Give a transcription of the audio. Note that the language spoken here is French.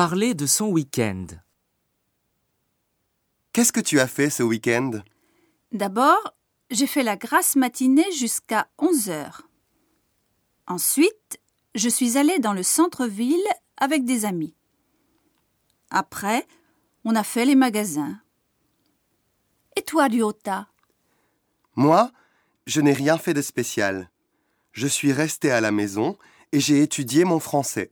Parler de son week-end. Qu'est-ce que tu as fait ce week-end? D'abord, j'ai fait la grasse matinée jusqu'à 11 heures. Ensuite, je suis allée dans le centre-ville avec des amis. Après, on a fait les magasins. Et toi, Duota Moi, je n'ai rien fait de spécial. Je suis resté à la maison et j'ai étudié mon français.